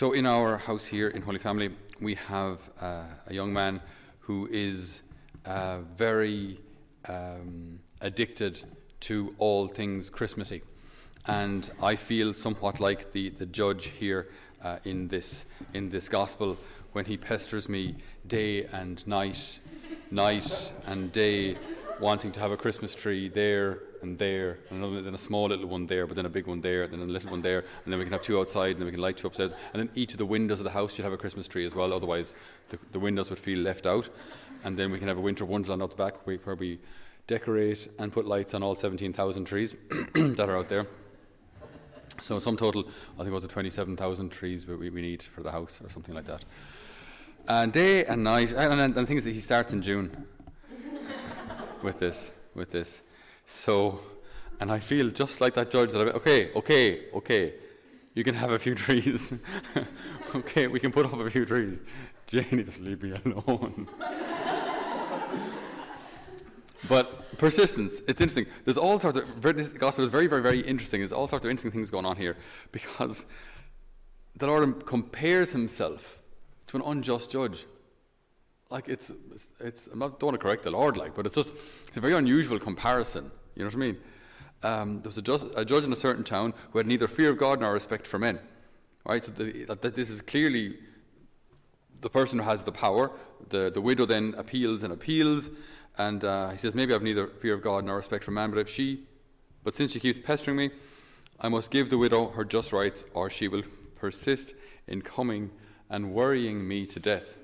So, in our house here in Holy Family, we have uh, a young man who is uh, very um, addicted to all things Christmassy. And I feel somewhat like the, the judge here uh, in, this, in this gospel when he pesters me day and night, night and day, wanting to have a Christmas tree there and there, and another, then a small little one there, but then a big one there, then a little one there, and then we can have two outside, and then we can light two upstairs, and then each of the windows of the house should have a Christmas tree as well. Otherwise, the, the windows would feel left out, and then we can have a winter wonderland out the back where we decorate and put lights on all 17,000 trees that are out there. So, sum total, I think it was 27,000 trees we, we need for the house, or something like that. And day and night, and, and, and the thing is, he starts in June with this, with this. So, and I feel just like that judge that I'm okay, okay, okay, you can have a few trees. okay, we can put up a few trees. Janie, just leave me alone. but persistence, it's interesting. There's all sorts of, this gospel is very, very, very interesting. There's all sorts of interesting things going on here because the Lord compares himself to an unjust judge like it's, it's, it's I'm not don't want to correct the Lord, like, but it's just it's a very unusual comparison. You know what I mean? Um, there was a, just, a, judge in a certain town who had neither fear of God nor respect for men. Right? So the, this is clearly the person who has the power. The, the widow then appeals and appeals, and uh, he says, Maybe I have neither fear of God nor respect for man, but if she, but since she keeps pestering me, I must give the widow her just rights, or she will persist in coming and worrying me to death.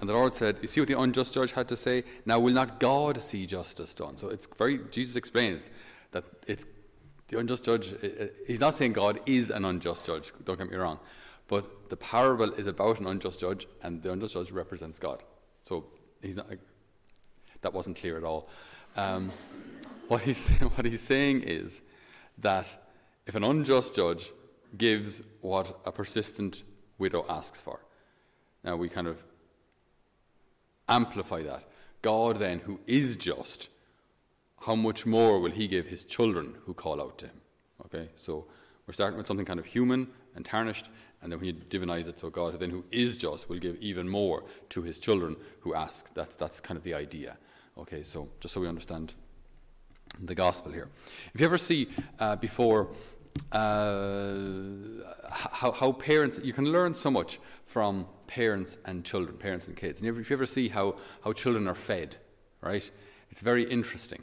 And the Lord said, You see what the unjust judge had to say? Now, will not God see justice done? So it's very, Jesus explains that it's the unjust judge, he's not saying God is an unjust judge, don't get me wrong. But the parable is about an unjust judge, and the unjust judge represents God. So he's not, that wasn't clear at all. Um, what, he's, what he's saying is that if an unjust judge gives what a persistent widow asks for, now we kind of amplify that. God, then, who is just, how much more will He give His children who call out to Him? Okay, so we're starting with something kind of human and tarnished, and then when you divinize it, so God, then who is just, will give even more to His children who ask. That's that's kind of the idea. Okay, so just so we understand the gospel here. If you ever see uh, before uh, how, how parents, you can learn so much from parents and children, parents and kids. And if you ever see how, how children are fed, right, it's very interesting.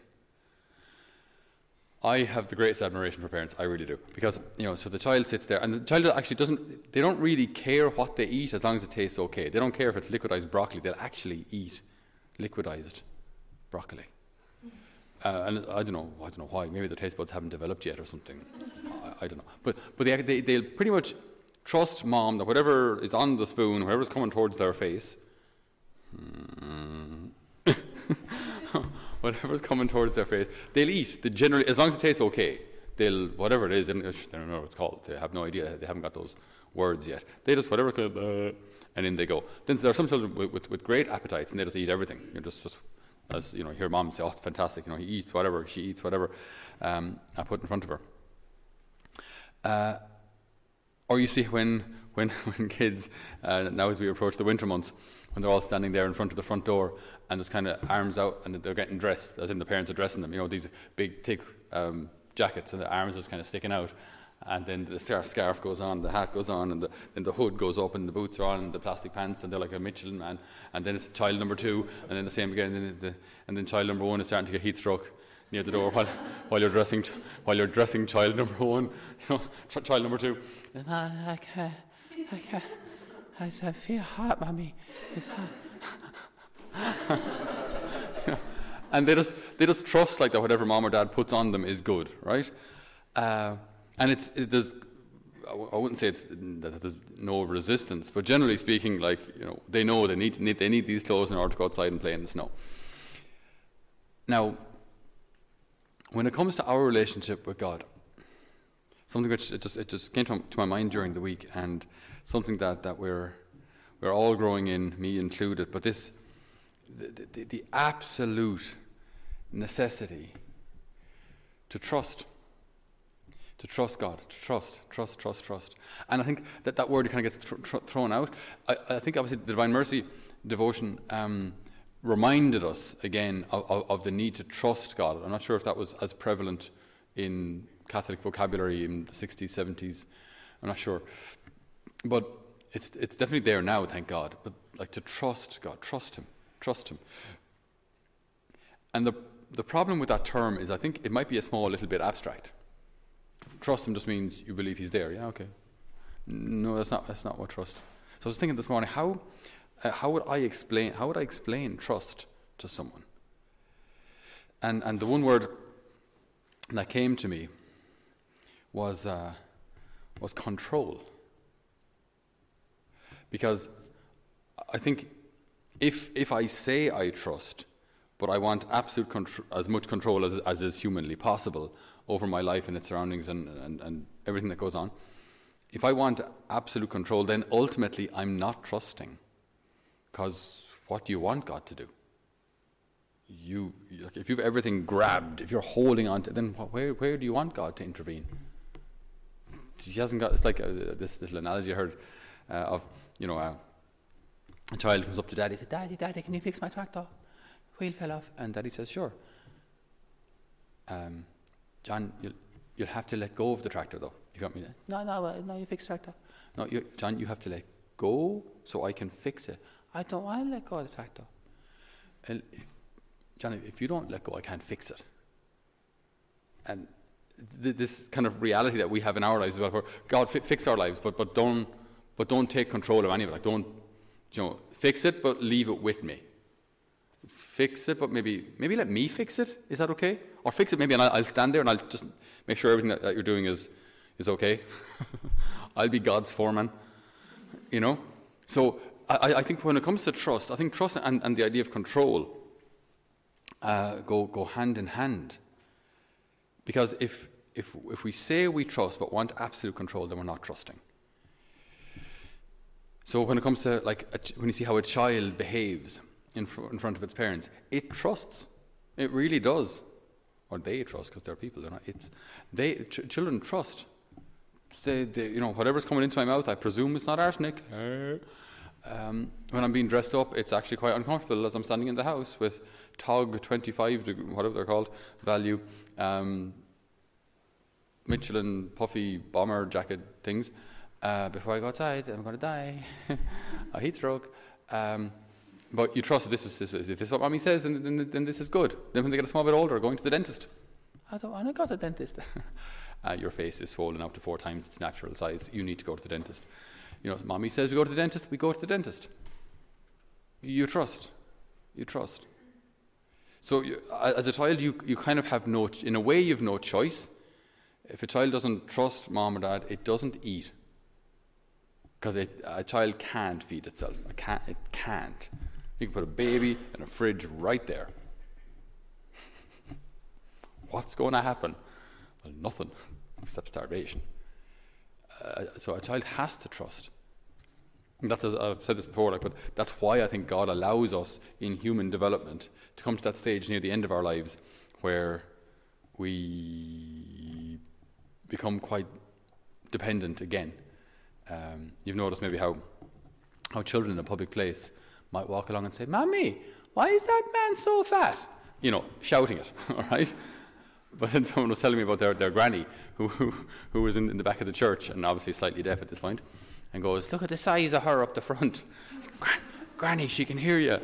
I have the greatest admiration for parents, I really do. Because, you know, so the child sits there, and the child actually doesn't, they don't really care what they eat as long as it tastes okay. They don't care if it's liquidized broccoli, they'll actually eat liquidized broccoli. Uh, and I don't know, I don't know why. Maybe their taste buds haven't developed yet or something. I, I don't know. But but they, they they'll pretty much trust mom that whatever is on the spoon, whatever's coming towards their face, hmm, whatever's coming towards their face, they'll eat. The generally, as long as it tastes okay, they'll whatever it is. They don't know what it's called. They have no idea. They haven't got those words yet. They just whatever, uh, and in they go. Then there are some children with, with, with great appetites, and they just eat everything. You know, just just as you know, hear mom say, "Oh, it's fantastic." You know, he eats whatever, she eats whatever um, I put in front of her. Uh, or you see when when when kids uh, now as we approach the winter months, when they're all standing there in front of the front door and there's kind of arms out and they're getting dressed, as in the parents are dressing them. You know, these big thick um, jackets and the arms are just kind of sticking out and then the scarf goes on, the hat goes on, and the, then the hood goes up, and the boots are on, and the plastic pants, and they're like a Michelin man. And then it's child number two, and then the same again, and then, the, and then child number one is starting to get heat stroke near the door while, while you're dressing while you're dressing child number one, you know, child number two. And I, can't, I can't, I, I feel hot, mommy. It's hot. and they just they just trust like that whatever mom or dad puts on them is good, right? Uh, and it's it, does. I wouldn't say it's that there's no resistance, but generally speaking, like you know, they know they need, need they need these clothes in order to go outside and play in the snow. Now, when it comes to our relationship with God, something which it just it just came to, my mind during the week, and something that, that we're we're all growing in, me included. But this, the, the, the absolute necessity to trust To trust God, to trust, trust, trust, trust. And I think that that word kind of gets th- th- thrown out. I, I, think obviously the Divine Mercy devotion um, reminded us again of, of, of, the need to trust God. I'm not sure if that was as prevalent in Catholic vocabulary in the 60s, 70s. I'm not sure. But it's, it's definitely there now, thank God. But like to trust God, trust Him, trust Him. And the, the problem with that term is I think it might be a small little bit abstract. Trust him just means you believe he's there. Yeah, okay. No, that's not, that's not what trust. So I was thinking this morning, how, uh, how would I explain, how would I explain trust to someone? And, and the one word that came to me was, uh, was control. Because I think if, if I say I trust, but I want absolute as much control as, as is humanly possible over my life and its surroundings and, and, and everything that goes on. If I want absolute control, then ultimately I'm not trusting. Because what do you want God to do? You, if you've everything grabbed, if you're holding on to, then where, where do you want God to intervene? He hasn't got. It's like uh, this little analogy I heard uh, of, you know, uh, a child comes up to daddy, and says, "Daddy, daddy, can you fix my tractor?" wheel fell off. And Daddy says, Sure. Um, John, you'll, you'll have to let go of the tractor, though. If you want me to. No, no, uh, no, you fix tractor. No, you, John, you have to let go so I can fix it. I don't want to let go of the tractor. And John, if you don't let go, I can't fix it. And th- this kind of reality that we have in our lives as well, where God fi- fix our lives, but, but don't but don't take control of any of it. Like don't you know fix it, but leave it with me fix it, but maybe maybe let me fix it. Is that okay? Or fix it maybe, and I'll, I'll stand there and I'll just make sure everything that, that you're doing is is okay. I'll be God's foreman, you know. So I, I, think when it comes to trust, I think trust and, and the idea of control uh, go go hand in hand. Because if if if we say we trust but want absolute control, then we're not trusting. So when it comes to like a, when you see how a child behaves in, fr- in front of its parents, it trusts. It really does. Or they trust because they're people. They're not. It's they ch- children trust. They, they, you know, whatever's coming into my mouth, I presume it's not arsenic. Um, when I'm being dressed up, it's actually quite uncomfortable as I'm standing in the house with TOG 25, whatever they're called, value, um, Michelin puffy bomber jacket things. Uh, before I go outside, I'm going to die. a heat stroke. Um, but you trust this is, this is, this is what mommy says, then, then, then this is good. Then when they get a small bit older, going to the dentist. I don't want to go to the dentist. uh, your face is swollen up to four times its natural size. You need to go to the dentist. You know, mommy says we go to the dentist, we go to the dentist. You trust. You trust. So, you, as a child, you, you kind of have no, in a way, you have no choice. If a child doesn't trust mom or dad, it doesn't eat. Because a child can't feed itself. It can't. It can't. You can put a baby in a fridge right there. What's going to happen? Well, nothing except starvation. Uh, so a child has to trust. And that's, as I've said this before, like, but that's why I think God allows us in human development to come to that stage near the end of our lives where we become quite dependent again. Um, you've noticed maybe how, how children in a public place might walk along and say, Mommy, why is that man so fat? You know, shouting it, all right? But then someone was telling me about their, their granny who, who, who was in, in the back of the church and obviously slightly deaf at this point and goes, Look at the size of her up the front. Gran- granny, she can hear you.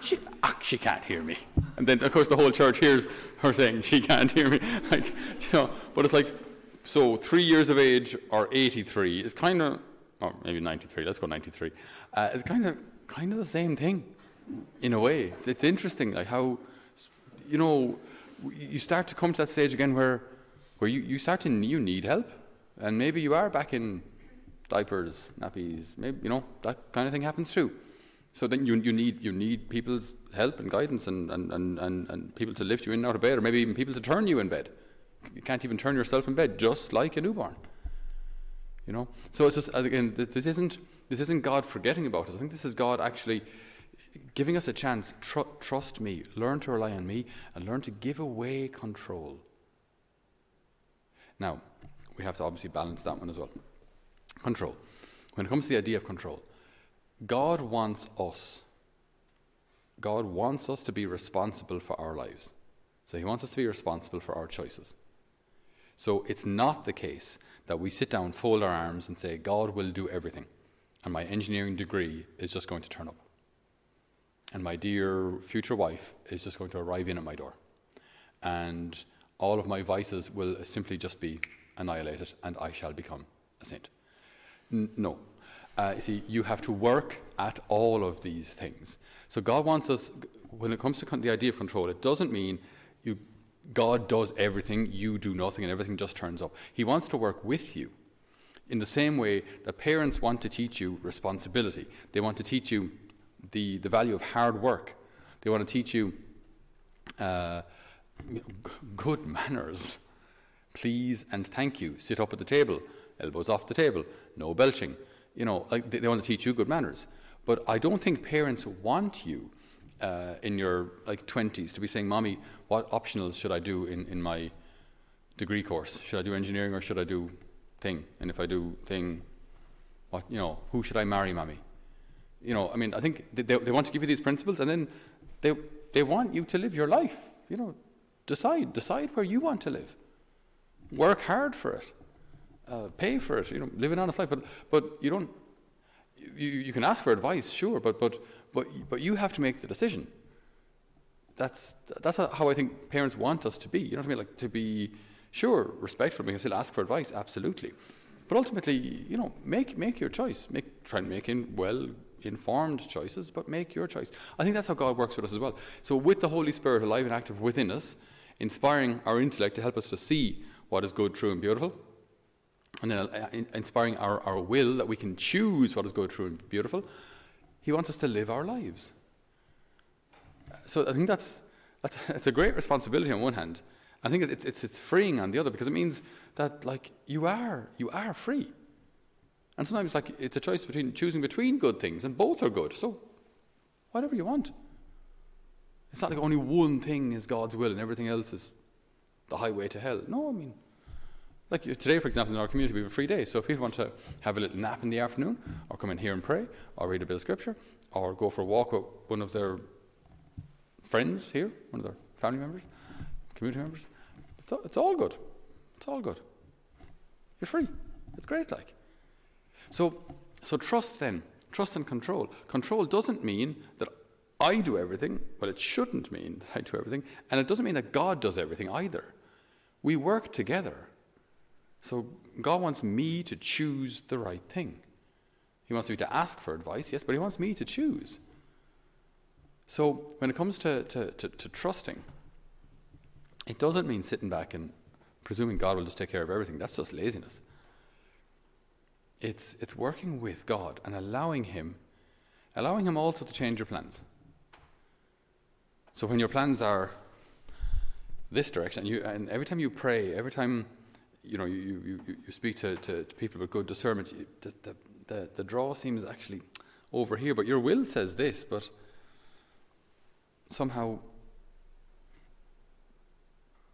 She, ah, she can't hear me. And then, of course, the whole church hears her saying, She can't hear me. Like, you know, but it's like, so three years of age or 83 is kind of, or maybe 93, let's go 93. Uh, it's kind of kind of the same thing in a way. It's, it's interesting, like how, you know, you start to come to that stage again where, where you, you start to you need help, and maybe you are back in diapers, nappies, maybe you know that kind of thing happens too. So then you, you need you need people's help and guidance and, and, and, and, and people to lift you in and out of bed, or maybe even people to turn you in bed. You can't even turn yourself in bed, just like a newborn. You know. So it's just again, this isn't this isn't God forgetting about us. I think this is God actually giving us a chance. Tr- trust me, learn to rely on me, and learn to give away control. Now, we have to obviously balance that one as well. Control. When it comes to the idea of control, God wants us. God wants us to be responsible for our lives. So He wants us to be responsible for our choices. So it's not the case that we sit down, fold our arms, and say, God will do everything, and my engineering degree is just going to turn up. And my dear future wife is just going to arrive in at my door. And all of my vices will simply just be annihilated, and I shall become a saint. N- no. Uh, see, you have to work at all of these things. So God wants us, when it comes to the idea of control, it doesn't mean you, God does everything, you do nothing, and everything just turns up. He wants to work with you. In the same way that parents want to teach you responsibility, they want to teach you the, the value of hard work, they want to teach you uh, good manners. Please and thank you. Sit up at the table, elbows off the table, no belching. You know, they, they want to teach you good manners. But I don't think parents want you uh, in your like 20s to be saying, Mommy, what optionals should I do in, in my degree course? Should I do engineering or should I do thing? And if I do thing, what, you know, who should I marry, Mommy? You know, I mean, I think they, they, want to give you these principles and then they, they want you to live your life. You know, decide, decide where you want to live. Work hard for it. Uh, pay for it, you know, live an honest life. But, but you don't, you, you can ask for advice, sure, but, but, but, but you have to make the decision. That's, that's how I think parents want us to be. You know what I mean? Like to be, sure, respectful, we can still ask for advice, absolutely. But ultimately, you know, make, make your choice. Make, try and make in well informed choices, but make your choice. I think that's how God works with us as well. So, with the Holy Spirit alive and active within us, inspiring our intellect to help us to see what is good, true, and beautiful, and then uh, inspiring our, our will that we can choose what is good, true, and beautiful. He wants us to live our lives. So I think that's, that's, that's a great responsibility on one hand. I think it's, it's, it's freeing on the other because it means that like you are, you are free. And sometimes like it's a choice between choosing between good things and both are good. So whatever you want. It's not like only one thing is God's will and everything else is the highway to hell. No, I mean like today, for example, in our community, we have a free day. So if people want to have a little nap in the afternoon, or come in here and pray, or read a bit of scripture, or go for a walk with one of their friends here, one of their family members, community members, it's all, it's all good. It's all good. You're free. It's great, like. So, so trust then, trust and control. Control doesn't mean that I do everything. Well, it shouldn't mean that I do everything, and it doesn't mean that God does everything either. We work together. So God wants me to choose the right thing. He wants me to ask for advice, yes, but He wants me to choose. So when it comes to, to, to, to trusting, it doesn't mean sitting back and presuming God will just take care of everything. That's just laziness. It's, it's working with God and allowing Him, allowing Him also to change your plans. So when your plans are this direction, and, you, and every time you pray, every time you know, you, you, you speak to, to, to people with good discernment, the, the, the, the draw seems actually over here, but your will says this, but somehow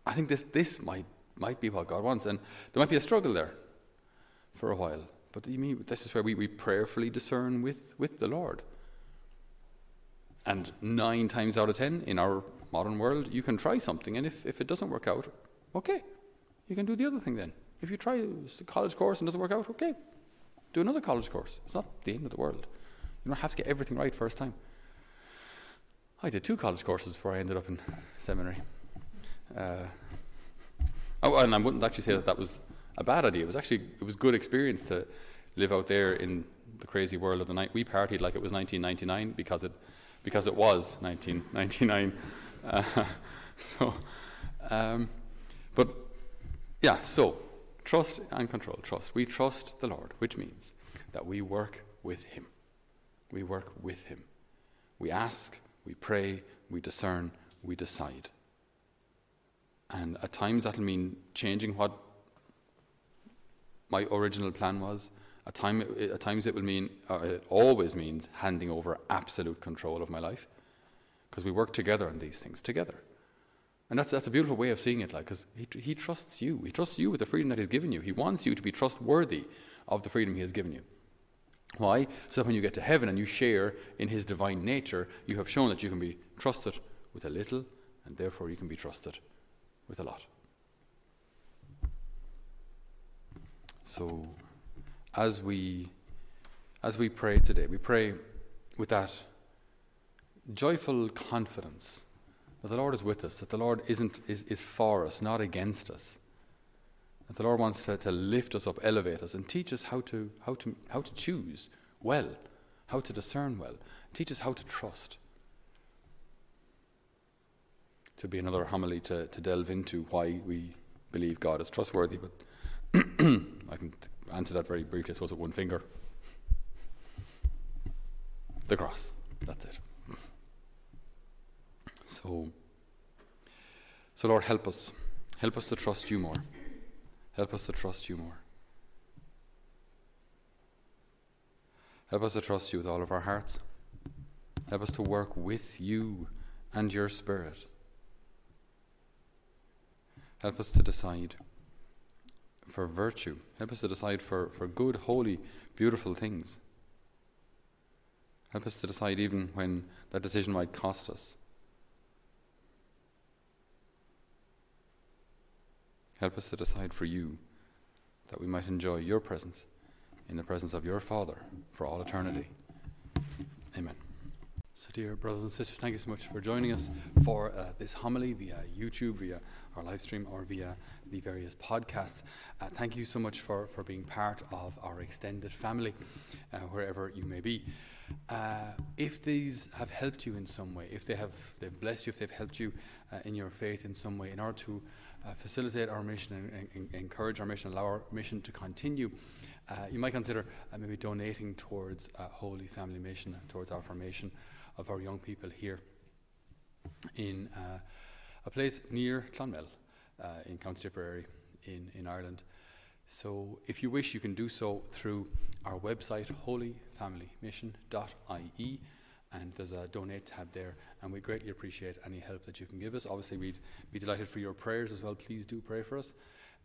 I think this, this might, might be what God wants. And there might be a struggle there for a while. But you mean, this is where we, we prayerfully discern with, with the Lord. And nine times out of ten in our modern world, you can try something, and if, if it doesn't work out, okay, you can do the other thing then. If you try a college course and doesn't work out, okay, do another college course. It's not the end of the world. You don't have to get everything right first time. I did two college courses before I ended up in seminary. Uh, oh, and I wouldn't actually say that that was a bad idea. It was actually it was good experience to live out there in the crazy world of the night. We partied like it was 1999 because it because it was 1999. Uh, so, um, but yeah, so trust and control. Trust. We trust the Lord, which means that we work with Him. We work with Him. We ask, we pray, we discern, we decide. And at times that'll mean changing what my original plan was. At, time, at times it will mean, uh, it always means handing over absolute control of my life. Because we work together on these things together. And that's, that's a beautiful way of seeing it, like, because he, he trusts you. He trusts you with the freedom that he's given you. He wants you to be trustworthy of the freedom he has given you. Why? So that when you get to heaven and you share in his divine nature, you have shown that you can be trusted with a little, and therefore you can be trusted with a lot. So, as we as we pray today, we pray with that joyful confidence that the Lord is with us, that the Lord isn't, is, is for us, not against us. That the Lord wants to, to lift us up, elevate us, and teach us how to, how, to, how to choose well, how to discern well, teach us how to trust. To be another homily to, to delve into why we believe God is trustworthy, but I can answer that very briefly, I suppose, with one finger. The cross. That's it. So, so Lord, help us. Help us to trust you more. Help us to trust you more. Help us to trust you with all of our hearts. Help us to work with you and your Spirit. Help us to decide for virtue. Help us to decide for, for good, holy, beautiful things. Help us to decide even when that decision might cost us. Help us to decide for you that we might enjoy your presence in the presence of your Father for all eternity. Amen. So, dear brothers and sisters, thank you so much for joining us for uh, this homily via YouTube, via our live stream, or via the various podcasts. Uh, thank you so much for, for being part of our extended family, uh, wherever you may be. Uh, if these have helped you in some way, if they have they've blessed you, if they've helped you uh, in your faith in some way, in order to uh, facilitate our mission and, and, and, encourage our mission, allow our mission to continue, you might consider maybe donating towards Holy Family Mission, towards our formation of our young people here in uh, a place near Clonmel in County Tipperary in, in Ireland. So, if you wish, you can do so through our website, holyfamilymission.ie, and there's a donate tab there. And we greatly appreciate any help that you can give us. Obviously, we'd be delighted for your prayers as well. Please do pray for us.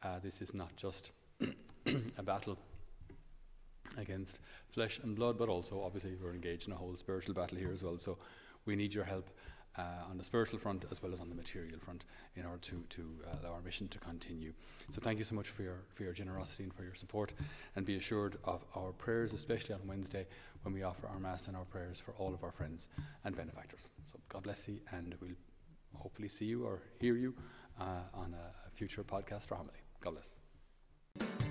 Uh, this is not just a battle against flesh and blood, but also, obviously, we're engaged in a whole spiritual battle here as well. So, we need your help uh, on the spiritual front as well as on the material front in order to, to uh, allow our mission to continue. So thank you so much for your, for your generosity and for your support and be assured of our prayers, especially on Wednesday when we offer our Mass and our prayers for all of our friends and benefactors. So God bless you and we'll hopefully see you or hear you uh, on a future podcast or homily. God bless.